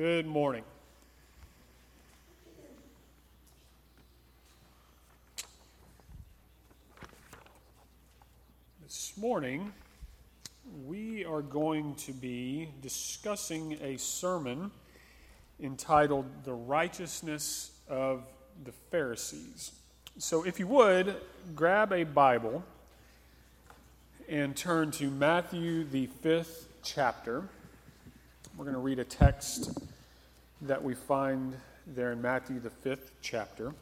Good morning. This morning, we are going to be discussing a sermon entitled The Righteousness of the Pharisees. So, if you would, grab a Bible and turn to Matthew, the fifth chapter. We're going to read a text that we find there in Matthew, the fifth chapter,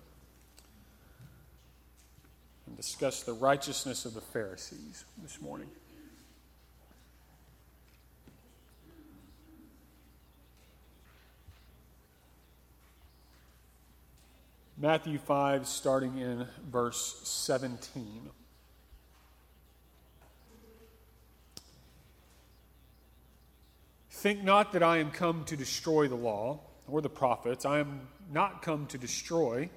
and discuss the righteousness of the Pharisees this morning. Matthew 5, starting in verse 17. Think not that I am come to destroy the law or the prophets. I am not come to destroy,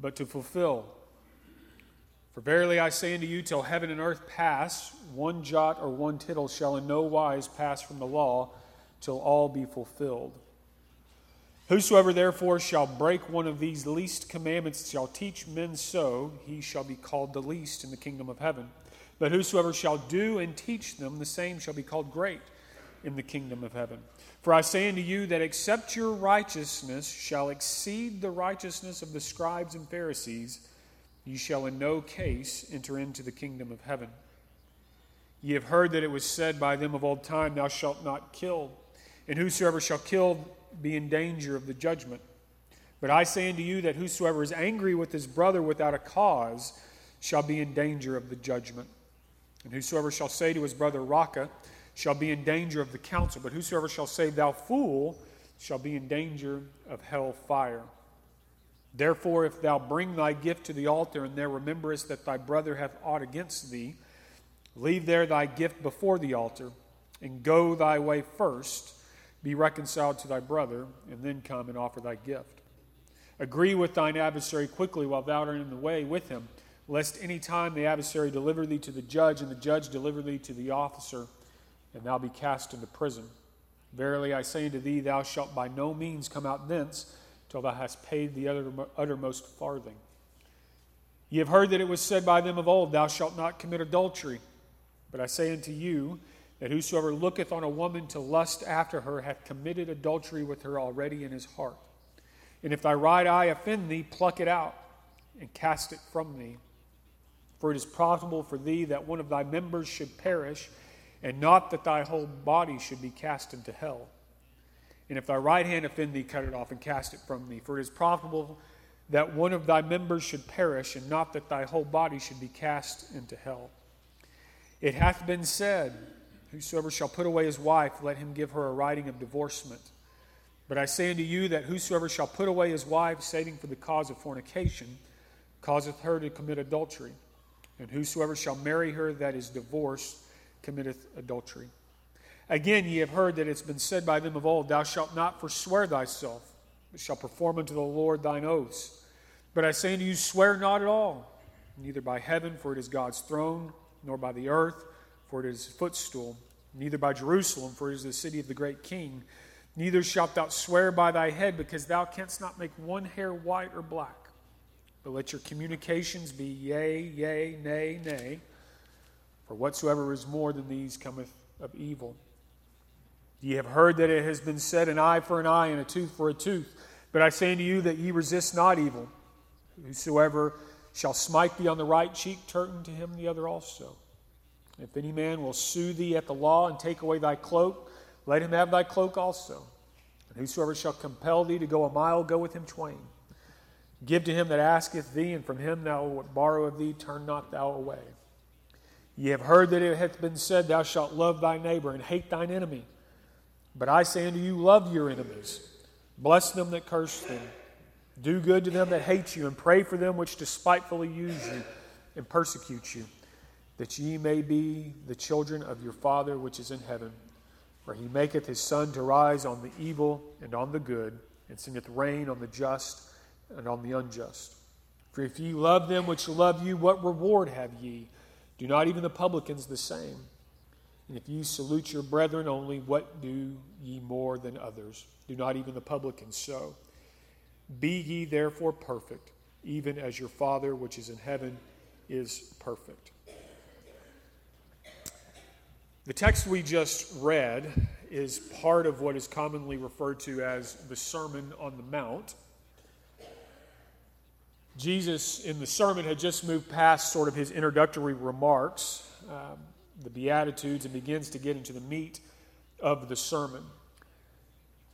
but to fulfill. For verily I say unto you, till heaven and earth pass, one jot or one tittle shall in no wise pass from the law, till all be fulfilled. Whosoever therefore shall break one of these least commandments shall teach men so, he shall be called the least in the kingdom of heaven. But whosoever shall do and teach them, the same shall be called great in the kingdom of heaven. For I say unto you that except your righteousness shall exceed the righteousness of the scribes and Pharisees, ye shall in no case enter into the kingdom of heaven. Ye have heard that it was said by them of old time, Thou shalt not kill, and whosoever shall kill be in danger of the judgment. But I say unto you that whosoever is angry with his brother without a cause shall be in danger of the judgment. And whosoever shall say to his brother, Raca, shall be in danger of the council, but whosoever shall say, Thou fool, shall be in danger of hell fire. Therefore, if thou bring thy gift to the altar, and there rememberest that thy brother hath aught against thee, leave there thy gift before the altar, and go thy way first be reconciled to thy brother, and then come and offer thy gift. Agree with thine adversary quickly while thou art in the way with him, lest any time the adversary deliver thee to the judge, and the judge deliver thee to the officer, and thou be cast into prison. Verily I say unto thee, thou shalt by no means come out thence till thou hast paid the uttermost farthing. Ye have heard that it was said by them of old, Thou shalt not commit adultery. But I say unto you, that whosoever looketh on a woman to lust after her hath committed adultery with her already in his heart. And if thy right eye offend thee, pluck it out and cast it from thee. For it is profitable for thee that one of thy members should perish, and not that thy whole body should be cast into hell. And if thy right hand offend thee, cut it off and cast it from thee. For it is profitable that one of thy members should perish, and not that thy whole body should be cast into hell. It hath been said, Whosoever shall put away his wife, let him give her a writing of divorcement. But I say unto you that whosoever shall put away his wife, saving for the cause of fornication, causeth her to commit adultery. And whosoever shall marry her that is divorced, committeth adultery. Again, ye have heard that it's been said by them of old, Thou shalt not forswear thyself, but shalt perform unto the Lord thine oaths. But I say unto you, swear not at all, neither by heaven, for it is God's throne, nor by the earth for it is his footstool, neither by Jerusalem, for it is the city of the great king. Neither shalt thou swear by thy head, because thou canst not make one hair white or black. But let your communications be yea, yea, nay, nay. For whatsoever is more than these cometh of evil. Ye have heard that it has been said, an eye for an eye and a tooth for a tooth. But I say unto you that ye resist not evil. Whosoever shall smite thee on the right cheek, turn to him the other also. If any man will sue thee at the law and take away thy cloak, let him have thy cloak also. And whosoever shall compel thee to go a mile, go with him twain. Give to him that asketh thee, and from him thou wilt borrow of thee, turn not thou away. Ye have heard that it hath been said, Thou shalt love thy neighbor and hate thine enemy. But I say unto you, love your enemies, bless them that curse them, do good to them that hate you, and pray for them which despitefully use you and persecute you that ye may be the children of your Father which is in heaven, where he maketh his sun to rise on the evil and on the good, and sendeth rain on the just and on the unjust. For if ye love them which love you, what reward have ye? Do not even the publicans the same? And if ye salute your brethren only, what do ye more than others? Do not even the publicans so? Be ye therefore perfect, even as your Father which is in heaven is perfect. The text we just read is part of what is commonly referred to as the Sermon on the Mount. Jesus, in the sermon, had just moved past sort of his introductory remarks, um, the Beatitudes, and begins to get into the meat of the sermon.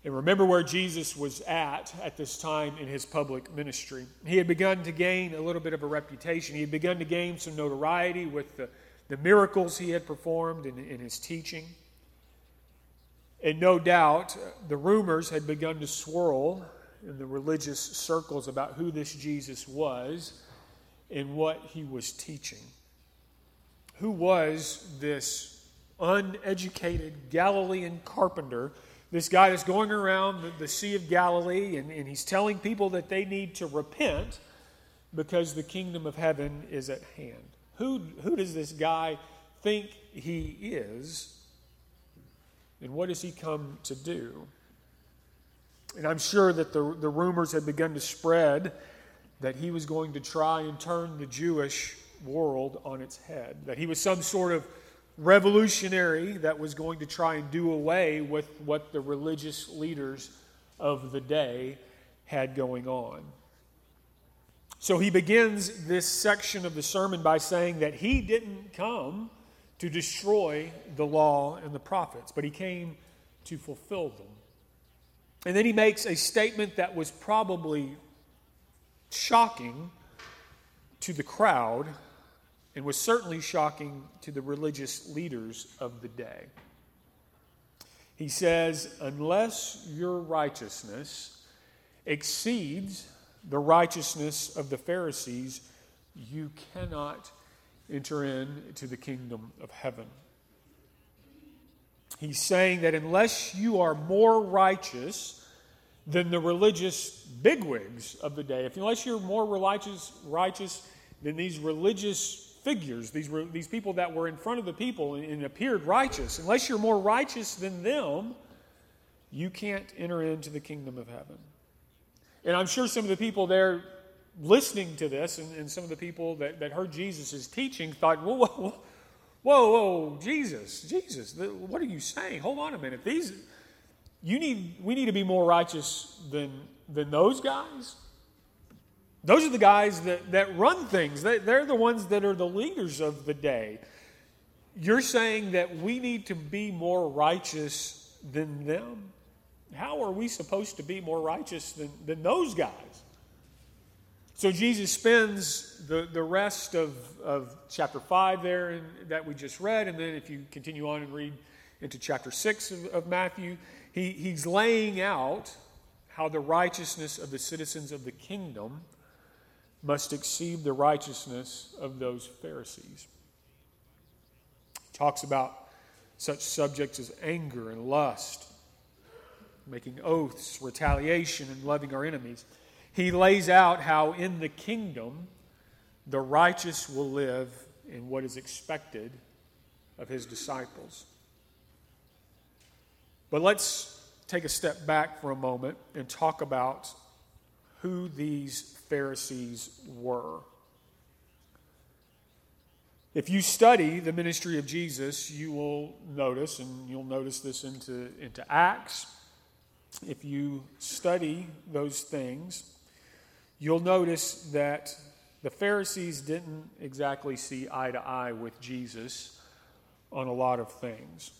And remember where Jesus was at at this time in his public ministry. He had begun to gain a little bit of a reputation. He had begun to gain some notoriety with the, the miracles he had performed in, in his teaching. And no doubt, the rumors had begun to swirl in the religious circles about who this Jesus was and what he was teaching. Who was this uneducated Galilean carpenter? this guy that's going around the, the Sea of Galilee and, and he's telling people that they need to repent because the kingdom of heaven is at hand. Who, who does this guy think he is? And what does he come to do? And I'm sure that the, the rumors had begun to spread that he was going to try and turn the Jewish world on its head, that he was some sort of revolutionary that was going to try and do away with what the religious leaders of the day had going on. So he begins this section of the sermon by saying that he didn't come to destroy the law and the prophets, but he came to fulfill them. And then he makes a statement that was probably shocking to the crowd and was certainly shocking to the religious leaders of the day. He says, Unless your righteousness exceeds the righteousness of the Pharisees, you cannot enter into the kingdom of heaven. He's saying that unless you are more righteous than the religious bigwigs of the day, if unless you're more righteous, righteous than these religious figures, these, these people that were in front of the people and, and appeared righteous, unless you're more righteous than them, you can't enter into the kingdom of heaven. And I'm sure some of the people there listening to this and, and some of the people that, that heard Jesus' teaching thought, whoa, whoa, whoa, whoa, Jesus, Jesus, what are you saying? Hold on a minute. These, you need, we need to be more righteous than, than those guys? Those are the guys that, that run things. They, they're the ones that are the leaders of the day. You're saying that we need to be more righteous than them? How are we supposed to be more righteous than, than those guys? So Jesus spends the, the rest of, of chapter 5 there in, that we just read, and then if you continue on and read into chapter 6 of, of Matthew, he, he's laying out how the righteousness of the citizens of the kingdom must exceed the righteousness of those Pharisees. He talks about such subjects as anger and lust, making oaths, retaliation, and loving our enemies. He lays out how in the kingdom the righteous will live in what is expected of his disciples. But let's take a step back for a moment and talk about who these Pharisees were. If you study the ministry of Jesus, you will notice, and you'll notice this into, into Acts. If you study those things, you'll notice that the Pharisees didn't exactly see eye to eye with Jesus on a lot of things.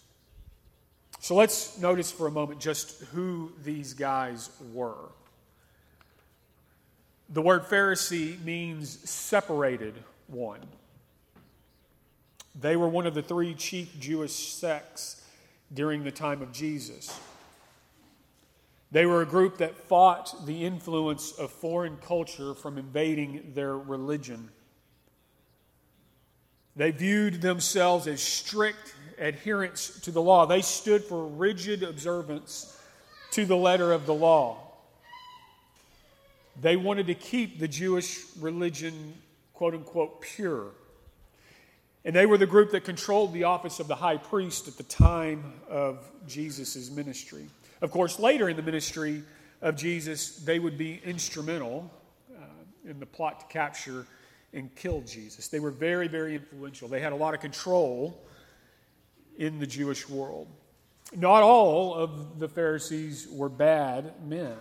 So let's notice for a moment just who these guys were. The word Pharisee means separated one. They were one of the three chief Jewish sects during the time of Jesus. They were a group that fought the influence of foreign culture from invading their religion. They viewed themselves as strict adherents to the law. They stood for rigid observance to the letter of the law. They wanted to keep the Jewish religion, quote unquote, pure. And they were the group that controlled the office of the high priest at the time of Jesus' ministry. Of course, later in the ministry of Jesus, they would be instrumental uh, in the plot to capture and kill Jesus. They were very, very influential. They had a lot of control in the Jewish world. Not all of the Pharisees were bad men.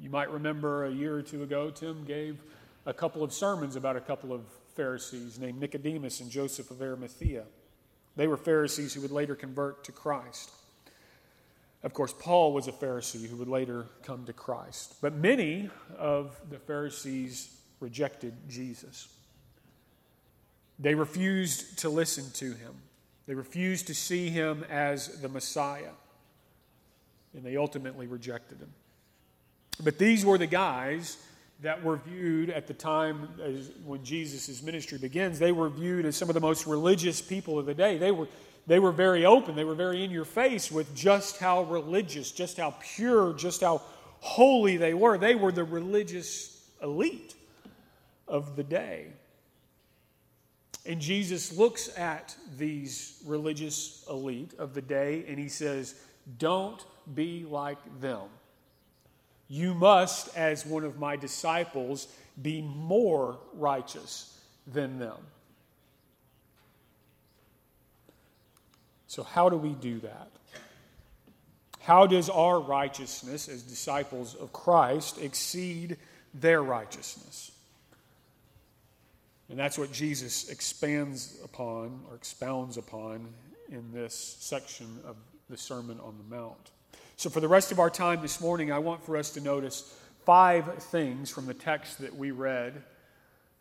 You might remember a year or two ago, Tim gave a couple of sermons about a couple of Pharisees named Nicodemus and Joseph of Arimathea. They were Pharisees who would later convert to Christ. Of course, Paul was a Pharisee who would later come to Christ. But many of the Pharisees rejected Jesus. They refused to listen to him, they refused to see him as the Messiah, and they ultimately rejected him. But these were the guys that were viewed at the time when Jesus' ministry begins, they were viewed as some of the most religious people of the day. They were, they were very open, they were very in your face with just how religious, just how pure, just how holy they were. They were the religious elite of the day. And Jesus looks at these religious elite of the day and he says, Don't be like them. You must, as one of my disciples, be more righteous than them. So, how do we do that? How does our righteousness as disciples of Christ exceed their righteousness? And that's what Jesus expands upon or expounds upon in this section of the Sermon on the Mount. So, for the rest of our time this morning, I want for us to notice five things from the text that we read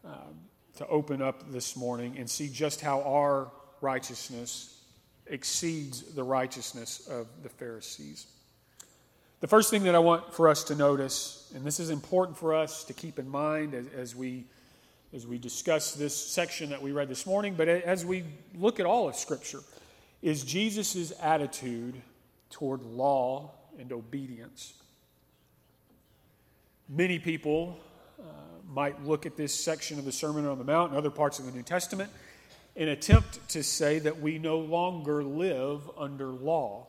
um, to open up this morning and see just how our righteousness exceeds the righteousness of the Pharisees. The first thing that I want for us to notice, and this is important for us to keep in mind as, as we as we discuss this section that we read this morning, but as we look at all of Scripture, is Jesus' attitude toward law and obedience. Many people uh, might look at this section of the Sermon on the Mount and other parts of the New Testament and attempt to say that we no longer live under law,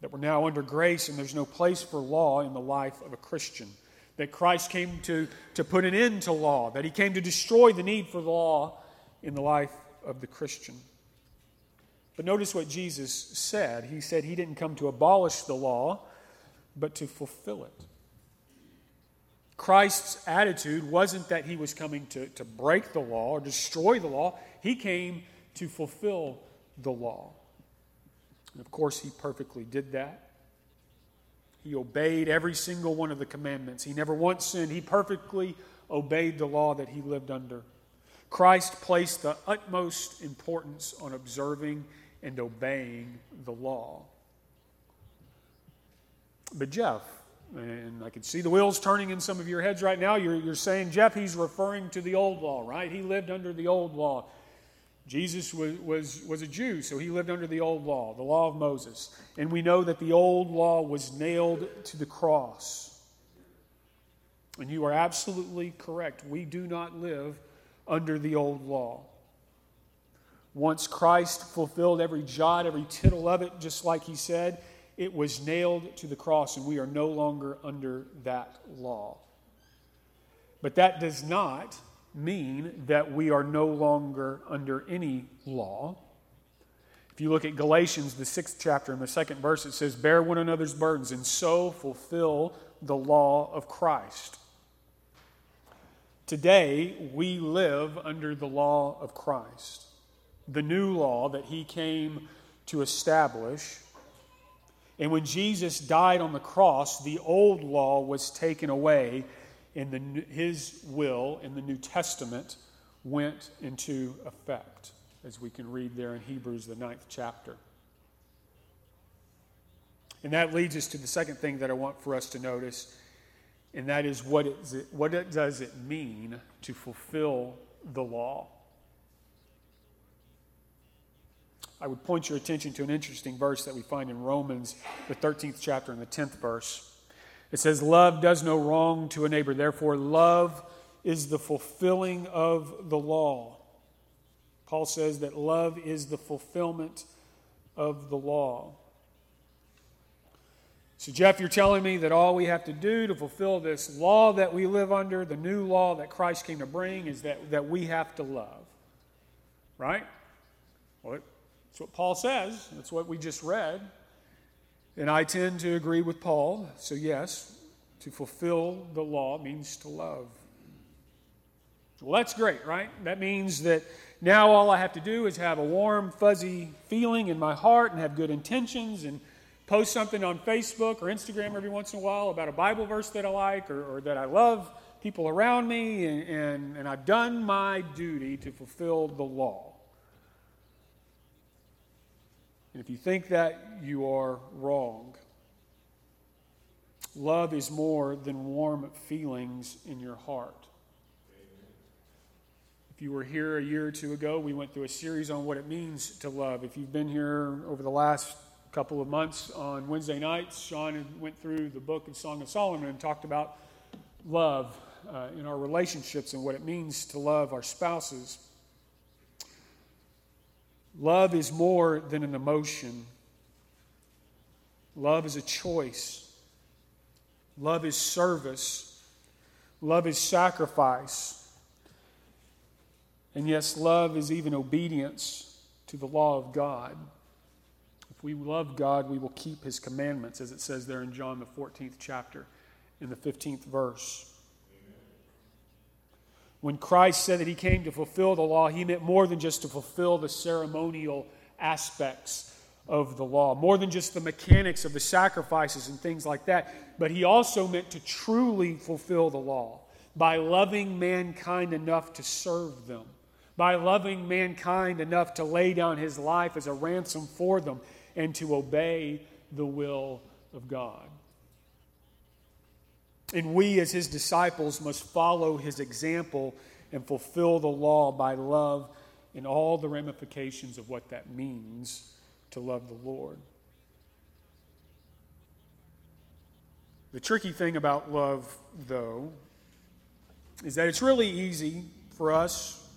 that we're now under grace and there's no place for law in the life of a Christian, that Christ came to, to put an end to law, that he came to destroy the need for law in the life of the Christian. But notice what Jesus said. He said he didn't come to abolish the law, but to fulfill it. Christ's attitude wasn't that he was coming to, to break the law or destroy the law, he came to fulfill the law. And of course, he perfectly did that. He obeyed every single one of the commandments. He never once sinned. He perfectly obeyed the law that he lived under. Christ placed the utmost importance on observing and obeying the law. But Jeff, and I can see the wheels turning in some of your heads right now, you're, you're saying, Jeff, he's referring to the old law, right? He lived under the old law. Jesus was, was, was a Jew, so he lived under the old law, the law of Moses. And we know that the old law was nailed to the cross. And you are absolutely correct. We do not live under the old law. Once Christ fulfilled every jot, every tittle of it, just like he said, it was nailed to the cross, and we are no longer under that law. But that does not mean that we are no longer under any law. If you look at Galatians, the sixth chapter, in the second verse, it says, Bear one another's burdens, and so fulfill the law of Christ. Today, we live under the law of Christ the new law that he came to establish. And when Jesus died on the cross, the old law was taken away, and the, his will in the New Testament went into effect, as we can read there in Hebrews, the ninth chapter. And that leads us to the second thing that I want for us to notice, and that is what, it, what does it mean to fulfill the law? I would point your attention to an interesting verse that we find in Romans, the 13th chapter and the 10th verse. It says, Love does no wrong to a neighbor, therefore, love is the fulfilling of the law. Paul says that love is the fulfillment of the law. So, Jeff, you're telling me that all we have to do to fulfill this law that we live under, the new law that Christ came to bring, is that, that we have to love. Right? Well, that's what Paul says. That's what we just read. And I tend to agree with Paul. So, yes, to fulfill the law means to love. Well, that's great, right? That means that now all I have to do is have a warm, fuzzy feeling in my heart and have good intentions and post something on Facebook or Instagram every once in a while about a Bible verse that I like or, or that I love people around me, and, and, and I've done my duty to fulfill the law. And if you think that, you are wrong. Love is more than warm feelings in your heart. If you were here a year or two ago, we went through a series on what it means to love. If you've been here over the last couple of months on Wednesday nights, Sean went through the book of Song of Solomon and talked about love uh, in our relationships and what it means to love our spouses. Love is more than an emotion, love is a choice. Love is service. Love is sacrifice. And yes, love is even obedience to the law of God. If we love God, we will keep his commandments, as it says there in John, the 14th chapter, in the 15th verse. When Christ said that he came to fulfill the law, he meant more than just to fulfill the ceremonial aspects of the law, more than just the mechanics of the sacrifices and things like that, but he also meant to truly fulfill the law by loving mankind enough to serve them, by loving mankind enough to lay down his life as a ransom for them and to obey the will of God. And we, as his disciples, must follow his example and fulfill the law by love and all the ramifications of what that means to love the Lord. The tricky thing about love, though, is that it's really easy for us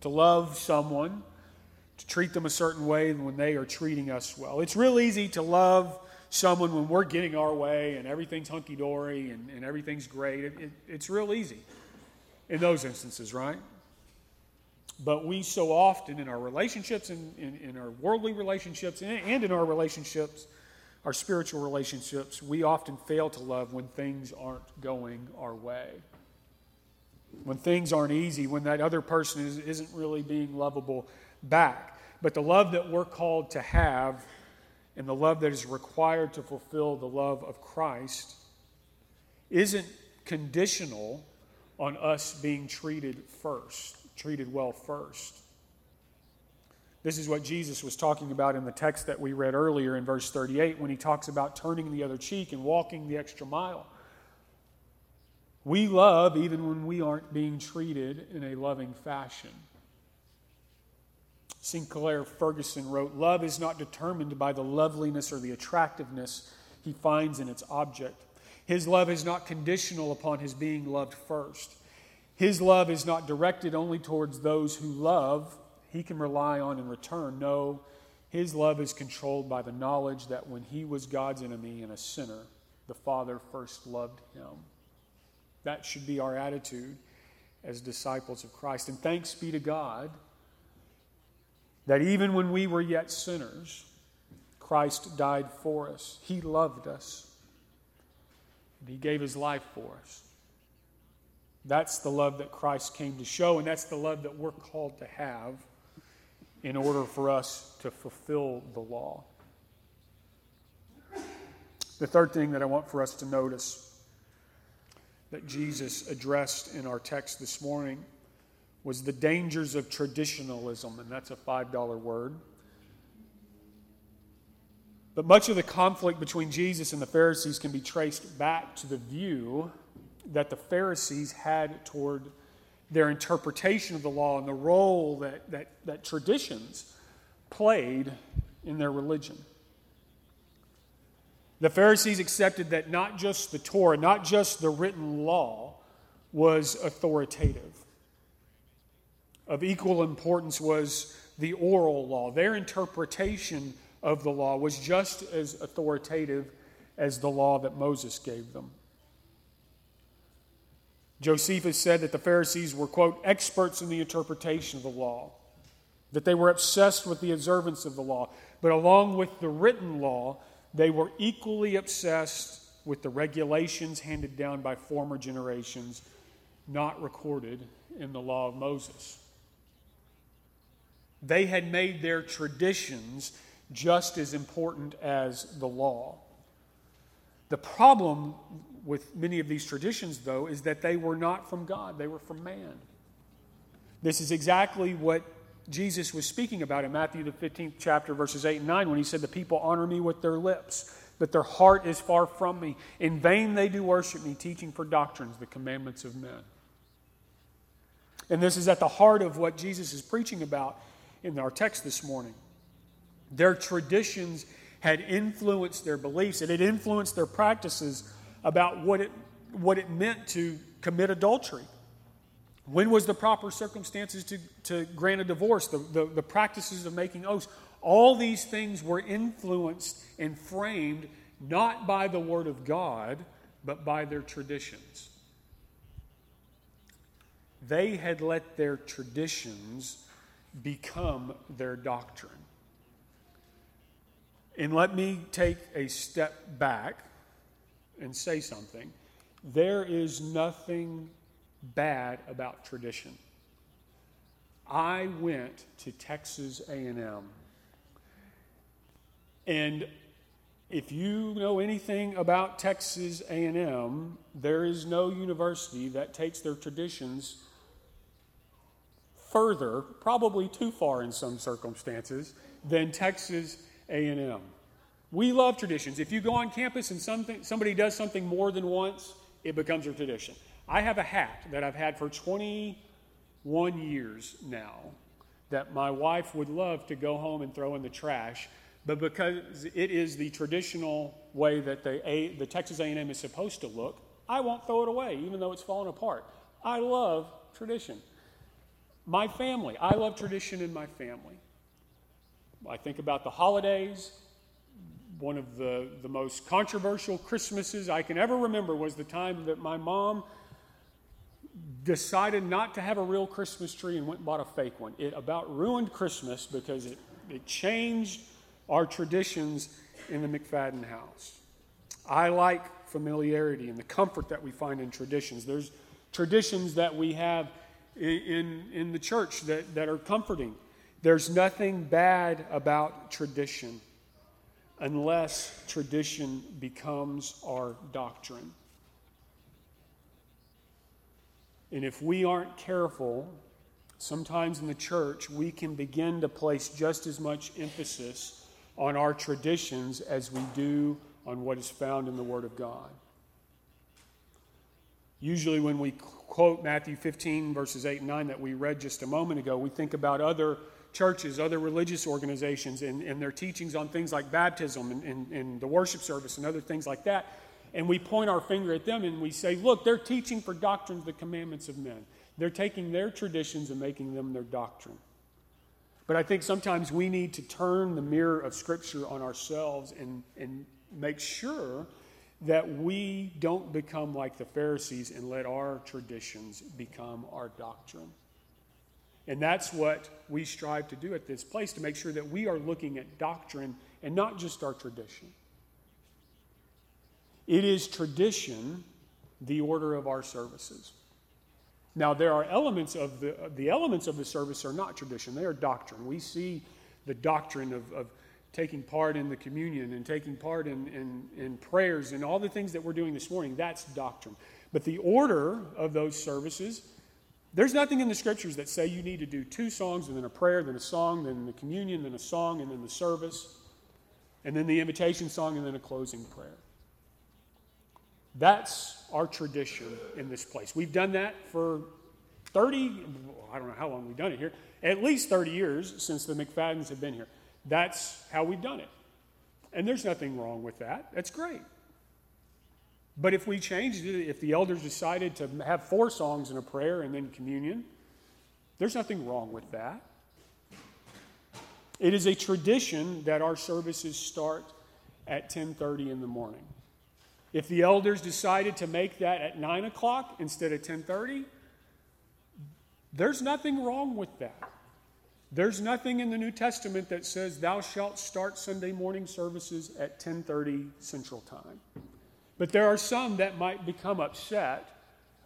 to love someone, to treat them a certain way when they are treating us well. It's real easy to love someone when we're getting our way and everything's hunky dory and, and everything's great. It, it, it's real easy in those instances, right? But we so often in our relationships, and in, in, our worldly relationships, and, and in our relationships, our spiritual relationships, we often fail to love when things aren't going our way. When things aren't easy, when that other person is, isn't really being lovable back. But the love that we're called to have and the love that is required to fulfill the love of Christ isn't conditional on us being treated first, treated well first. This is what Jesus was talking about in the text that we read earlier in verse 38 when he talks about turning the other cheek and walking the extra mile. We love even when we aren't being treated in a loving fashion. Sinclair Ferguson wrote Love is not determined by the loveliness or the attractiveness he finds in its object. His love is not conditional upon his being loved first. His love is not directed only towards those who love, he can rely on in return. No, his love is controlled by the knowledge that when he was God's enemy and a sinner, the Father first loved him. That should be our attitude as disciples of Christ. And thanks be to God that even when we were yet sinners, Christ died for us. He loved us. And He gave His life for us. That's the love that Christ came to show, and that's the love that we're called to have in order for us to fulfill the law. The third thing that I want for us to notice that Jesus addressed in our text this morning was the dangers of traditionalism, and that's a $5 word. But much of the conflict between Jesus and the Pharisees can be traced back to the view that the Pharisees had toward their interpretation of the law and the role that, that, that traditions played in their religion. The Pharisees accepted that not just the Torah, not just the written law, was authoritative of equal importance was the oral law. Their interpretation of the law was just as authoritative as the law that Moses gave them. Josephus said that the Pharisees were, quote, experts in the interpretation of the law, that they were obsessed with the observance of the law. But along with the written law, they were equally obsessed with the regulations handed down by former generations, not recorded in the law of Moses. They had made their traditions just as important as the law. The problem with many of these traditions, though, is that they were not from God, they were from man. This is exactly what Jesus was speaking about in Matthew, the 15th chapter, verses 8 and 9, when he said, The people honor me with their lips, but their heart is far from me. In vain they do worship me, teaching for doctrines the commandments of men. And this is at the heart of what Jesus is preaching about in our text this morning. Their traditions had influenced their beliefs, it had influenced their practices about what it, what it meant to commit adultery. When was the proper circumstances to, to grant a divorce? The, the, the practices of making oaths. All these things were influenced and framed not by the Word of God, but by their traditions. They had let their traditions become their doctrine. And let me take a step back and say something. There is nothing bad about tradition. I went to Texas A&M. And if you know anything about Texas A&M, there is no university that takes their traditions further, probably too far in some circumstances, than Texas A&M. We love traditions. If you go on campus and something, somebody does something more than once, it becomes a tradition. I have a hat that I've had for 21 years now that my wife would love to go home and throw in the trash, but because it is the traditional way that the, a, the Texas A&M is supposed to look, I won't throw it away, even though it's falling apart. I love tradition. My family, I love tradition in my family. I think about the holidays, one of the, the most controversial Christmases I can ever remember was the time that my mom decided not to have a real Christmas tree and went and bought a fake one. It about ruined Christmas because it, it changed our traditions in the McFadden house. I like familiarity and the comfort that we find in traditions. There's traditions that we have in, in, the church that, that are comforting. There's nothing bad about tradition unless tradition becomes our doctrine. And if we aren't careful, sometimes in the church, we can begin to place just as much emphasis on our traditions as we do on what is found in the Word of God. Usually, when we quote Matthew 15, verses 8 and 9 that we read just a moment ago, we think about other churches, other religious organizations, and, and their teachings on things like baptism and, and, and the worship service and other things like that. And we point our finger at them and we say, look, they're teaching for doctrines the commandments of men. They're taking their traditions and making them their doctrine. But I think sometimes we need to turn the mirror of Scripture on ourselves and, and make sure that we don't become like the Pharisees and let our traditions become our doctrine. And that's what we strive to do at this place to make sure that we are looking at doctrine and not just our tradition. It is tradition, the order of our services. Now, there are elements of the, the elements of the service are not tradition, they are doctrine. We see the doctrine of, of taking part in the communion and taking part in, in, in prayers and all the things that we're doing this morning. That's doctrine. But the order of those services there's nothing in the scriptures that say you need to do two songs and then a prayer, then a song, then the communion, then a song, and then the service, and then the invitation song, and then a closing prayer. That's our tradition in this place. We've done that for 30, I don't know how long we've done it here, at least 30 years since the McFaddens have been here. That's how we've done it. And there's nothing wrong with that. That's great. But if we changed it, if the elders decided to have four songs and a prayer and then communion, There's nothing wrong with that. It is a tradition that our services start at 10:30 in the morning. If the elders decided to make that at 9 o'clock instead of 10:30, there's nothing wrong with that. There's nothing in the New Testament that says thou shalt start Sunday morning services at 10:30 Central Time. But there are some that might become upset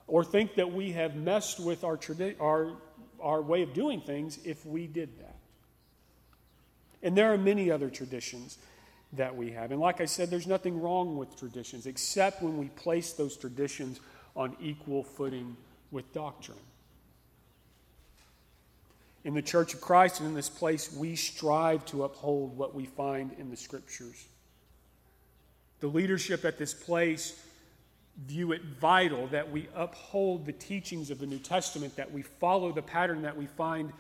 or think that we have messed with our, tradi- our, our way of doing things if we did that. And there are many other traditions that we have. And like I said, there's nothing wrong with traditions, except when we place those traditions on equal footing with doctrine. In the Church of Christ and in this place, we strive to uphold what we find in the Scriptures. The leadership at this place view it vital that we uphold the teachings of the New Testament, that we follow the pattern that we find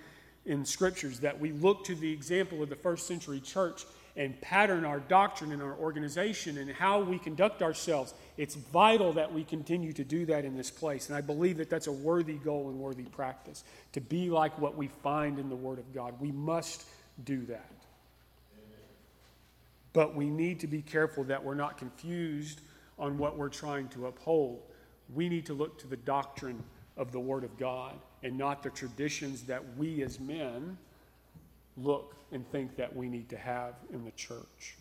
in scriptures, that we look to the example of the first century church and pattern our doctrine and our organization and how we conduct ourselves. It's vital that we continue to do that in this place. And I believe that that's a worthy goal and worthy practice to be like what we find in the Word of God. We must do that. But we need to be careful that we're not confused on what we're trying to uphold. We need to look to the doctrine of the Word of God and not the traditions that we as men look and think that we need to have in the church.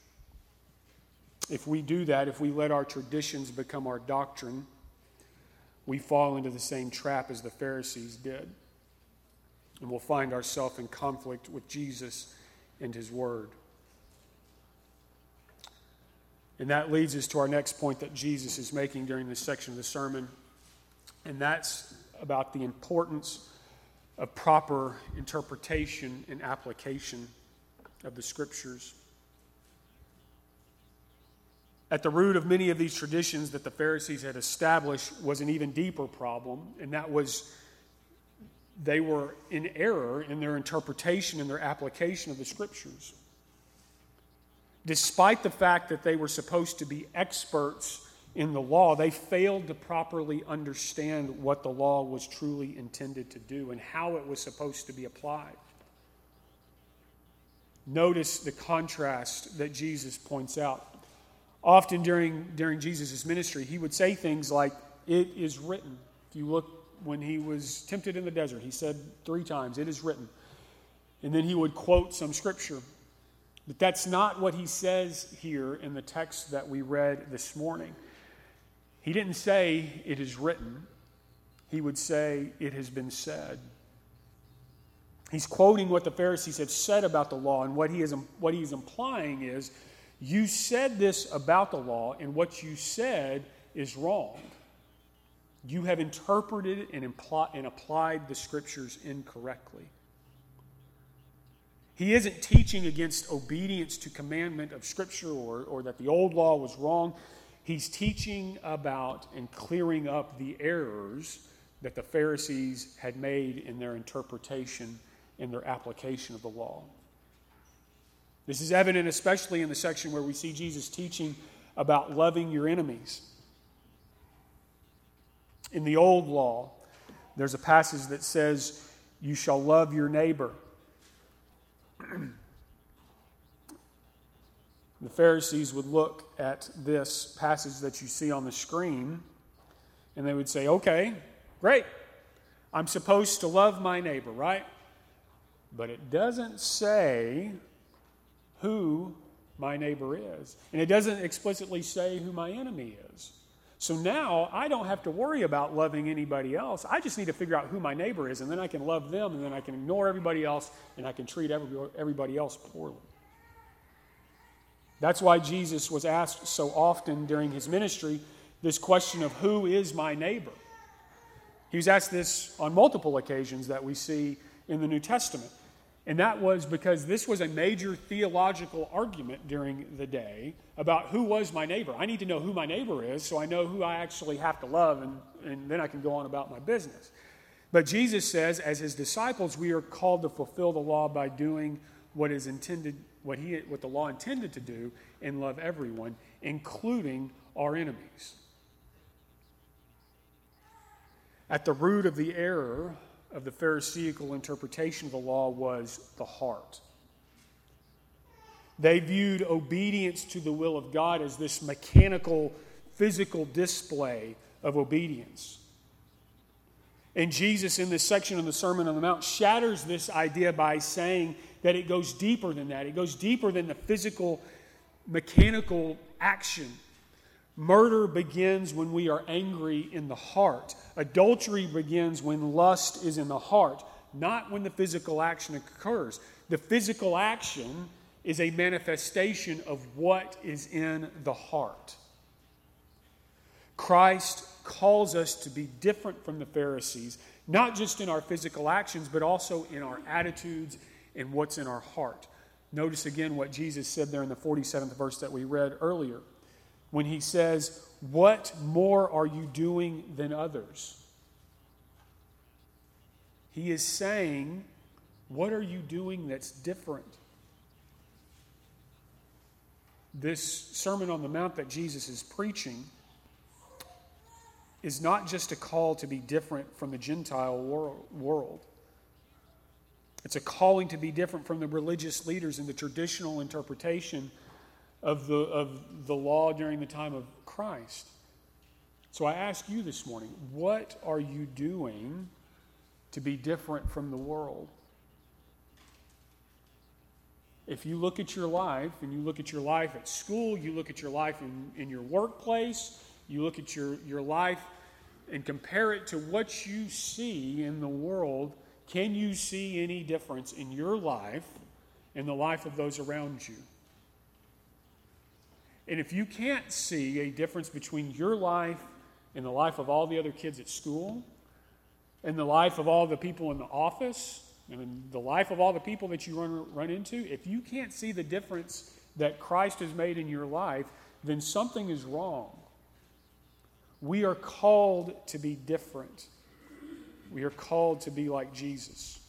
If we do that, if we let our traditions become our doctrine, we fall into the same trap as the Pharisees did. And we'll find ourselves in conflict with Jesus and His Word. And that leads us to our next point that Jesus is making during this section of the sermon, and that's about the importance of proper interpretation and application of the scriptures. At the root of many of these traditions that the Pharisees had established was an even deeper problem, and that was they were in error in their interpretation and their application of the scriptures. Despite the fact that they were supposed to be experts in the law, they failed to properly understand what the law was truly intended to do and how it was supposed to be applied. Notice the contrast that Jesus points out. Often during, during Jesus' ministry, he would say things like, It is written. If you look when he was tempted in the desert, he said three times, It is written. And then he would quote some scripture. But that's not what he says here in the text that we read this morning. He didn't say, It is written. He would say, It has been said. He's quoting what the Pharisees have said about the law, and what he is, what he is implying is, You said this about the law, and what you said is wrong. You have interpreted and, impl- and applied the scriptures incorrectly. He isn't teaching against obedience to commandment of Scripture or, or that the old law was wrong. He's teaching about and clearing up the errors that the Pharisees had made in their interpretation and their application of the law. This is evident especially in the section where we see Jesus teaching about loving your enemies. In the old law, there's a passage that says, You shall love your neighbor. The Pharisees would look at this passage that you see on the screen and they would say, okay, great. I'm supposed to love my neighbor, right? But it doesn't say who my neighbor is. And it doesn't explicitly say who my enemy is. So now I don't have to worry about loving anybody else. I just need to figure out who my neighbor is, and then I can love them, and then I can ignore everybody else, and I can treat everybody else poorly. That's why Jesus was asked so often during his ministry this question of who is my neighbor? He was asked this on multiple occasions that we see in the New Testament. And that was because this was a major theological argument during the day about who was my neighbor. I need to know who my neighbor is so I know who I actually have to love, and, and then I can go on about my business. But Jesus says, as his disciples, we are called to fulfill the law by doing what is intended what, he, what the law intended to do and love everyone, including our enemies. At the root of the error of the Pharisaical interpretation of the law was the heart. They viewed obedience to the will of God as this mechanical, physical display of obedience. And Jesus, in this section of the Sermon on the Mount, shatters this idea by saying that it goes deeper than that. It goes deeper than the physical, mechanical action. Murder begins when we are angry in the heart. Adultery begins when lust is in the heart, not when the physical action occurs. The physical action is a manifestation of what is in the heart. Christ calls us to be different from the Pharisees, not just in our physical actions, but also in our attitudes and what's in our heart. Notice again what Jesus said there in the 47th verse that we read earlier when he says, What more are you doing than others? He is saying, What are you doing that's different? This Sermon on the Mount that Jesus is preaching is not just a call to be different from the Gentile world. It's a calling to be different from the religious leaders in the traditional interpretation of the, of the law during the time of Christ. So I ask you this morning what are you doing to be different from the world? If you look at your life and you look at your life at school, you look at your life in, in your workplace, you look at your, your life and compare it to what you see in the world, can you see any difference in your life and the life of those around you? And if you can't see a difference between your life and the life of all the other kids at school, and the life of all the people in the office, and the life of all the people that you run, run into, if you can't see the difference that Christ has made in your life, then something is wrong. We are called to be different. We are called to be like Jesus.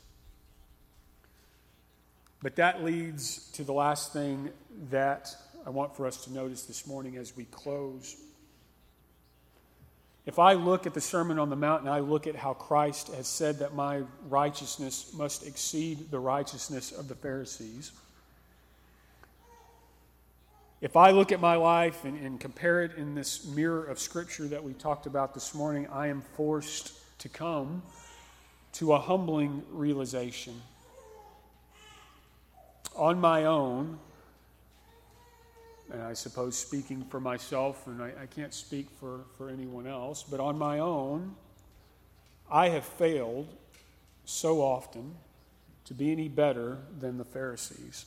But that leads to the last thing that I want for us to notice this morning as we close. If I look at the Sermon on the Mount and I look at how Christ has said that my righteousness must exceed the righteousness of the Pharisees, if I look at my life and, and, compare it in this mirror of Scripture that we talked about this morning, I am forced to come to a humbling realization. On my own, and I suppose speaking for myself, and I, I can't speak for, for anyone else, but on my own, I have failed so often to be any better than the Pharisees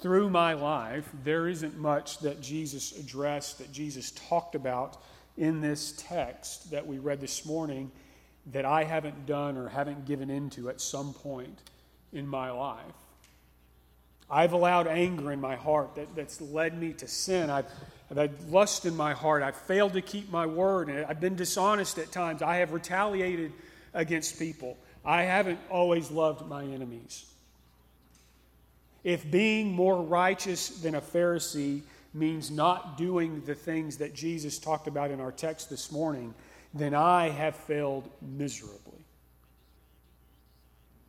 through my life, there isn't much that Jesus addressed, that Jesus talked about in this text that we read this morning that I haven't done or haven't given into at some point in my life. I've allowed anger in my heart that, that's led me to sin. I've, I've had lust in my heart. I've failed to keep my word. I've been dishonest at times. I have retaliated against people. I haven't always loved my enemies. If being more righteous than a Pharisee means not doing the things that Jesus talked about in our text this morning, then I have failed miserably.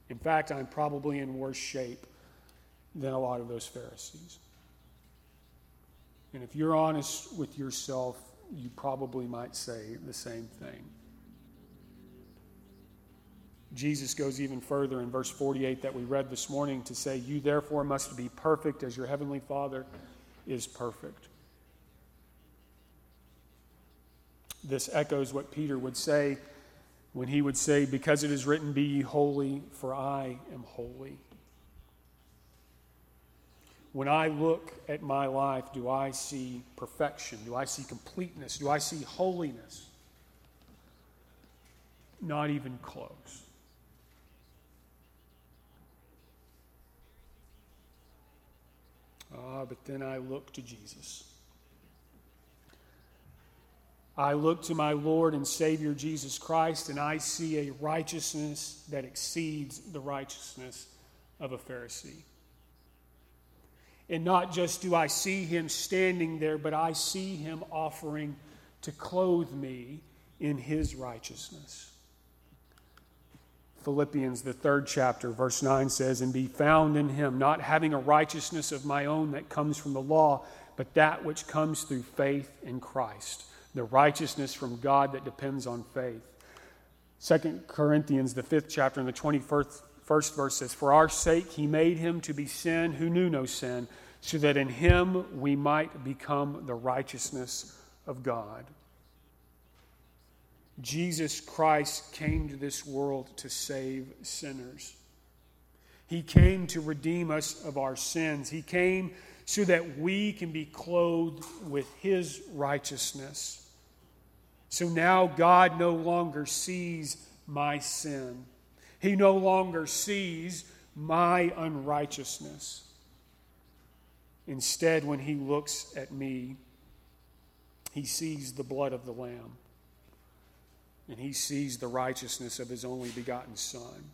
In fact, I'm probably in worse shape than a lot of those Pharisees. And if you're honest with yourself, you probably might say the same thing. Jesus goes even further in verse 48 that we read this morning to say, You therefore must be perfect as your heavenly Father is perfect. This echoes what Peter would say when he would say, Because it is written, Be ye holy, for I am holy. When I look at my life, do I see perfection? Do I see completeness? Do I see holiness? Not even close. Ah, but then I look to Jesus. I look to my Lord and Savior Jesus Christ, and I see a righteousness that exceeds the righteousness of a Pharisee. And not just do I see him standing there, but I see him offering to clothe me in his righteousness. Philippians, the third chapter, verse 9 says, And be found in him, not having a righteousness of my own that comes from the law, but that which comes through faith in Christ, the righteousness from God that depends on faith. Second Corinthians, the fifth chapter, and the 21st first verse says, For our sake he made him to be sin who knew no sin, so that in him we might become the righteousness of God. Jesus Christ came to this world to save sinners. He came to redeem us of our sins. He came so that we can be clothed with His righteousness. So now God no longer sees my sin, He no longer sees my unrighteousness. Instead, when He looks at me, He sees the blood of the Lamb and he sees the righteousness of his only begotten Son.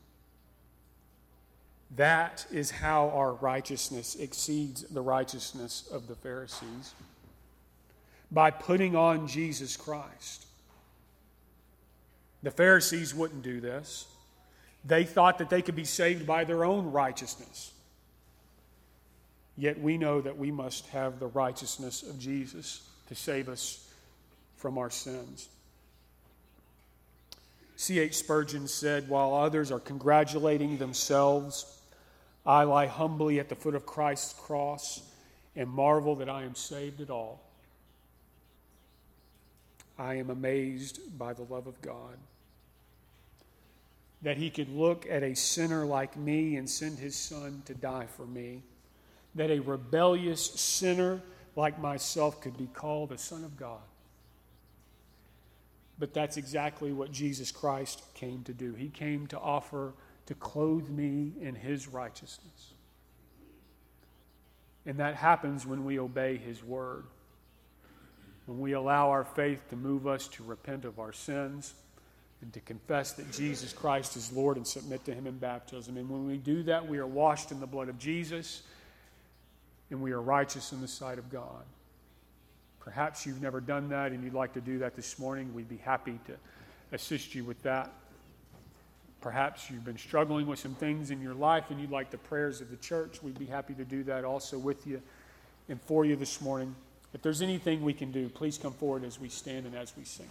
That is how our righteousness exceeds the righteousness of the Pharisees by putting on Jesus Christ. The Pharisees wouldn't do this. They thought that they could be saved by their own righteousness. Yet we know that we must have the righteousness of Jesus to save us from our sins. C.H. Spurgeon said, While others are congratulating themselves, I lie humbly at the foot of Christ's cross and marvel that I am saved at all. I am amazed by the love of God. That he could look at a sinner like me and send his son to die for me. That a rebellious sinner like myself could be called a son of God. But that's exactly what Jesus Christ came to do. He came to offer to clothe me in his righteousness. And that happens when we obey his word. When we allow our faith to move us to repent of our sins and to confess that Jesus Christ is Lord and submit to him in baptism. And when we do that, we are washed in the blood of Jesus and we are righteous in the sight of God. Perhaps you've never done that and you'd like to do that this morning. We'd be happy to assist you with that. Perhaps you've been struggling with some things in your life and you'd like the prayers of the church. We'd be happy to do that also with you and for you this morning. If there's anything we can do, please come forward as we stand and as we sing.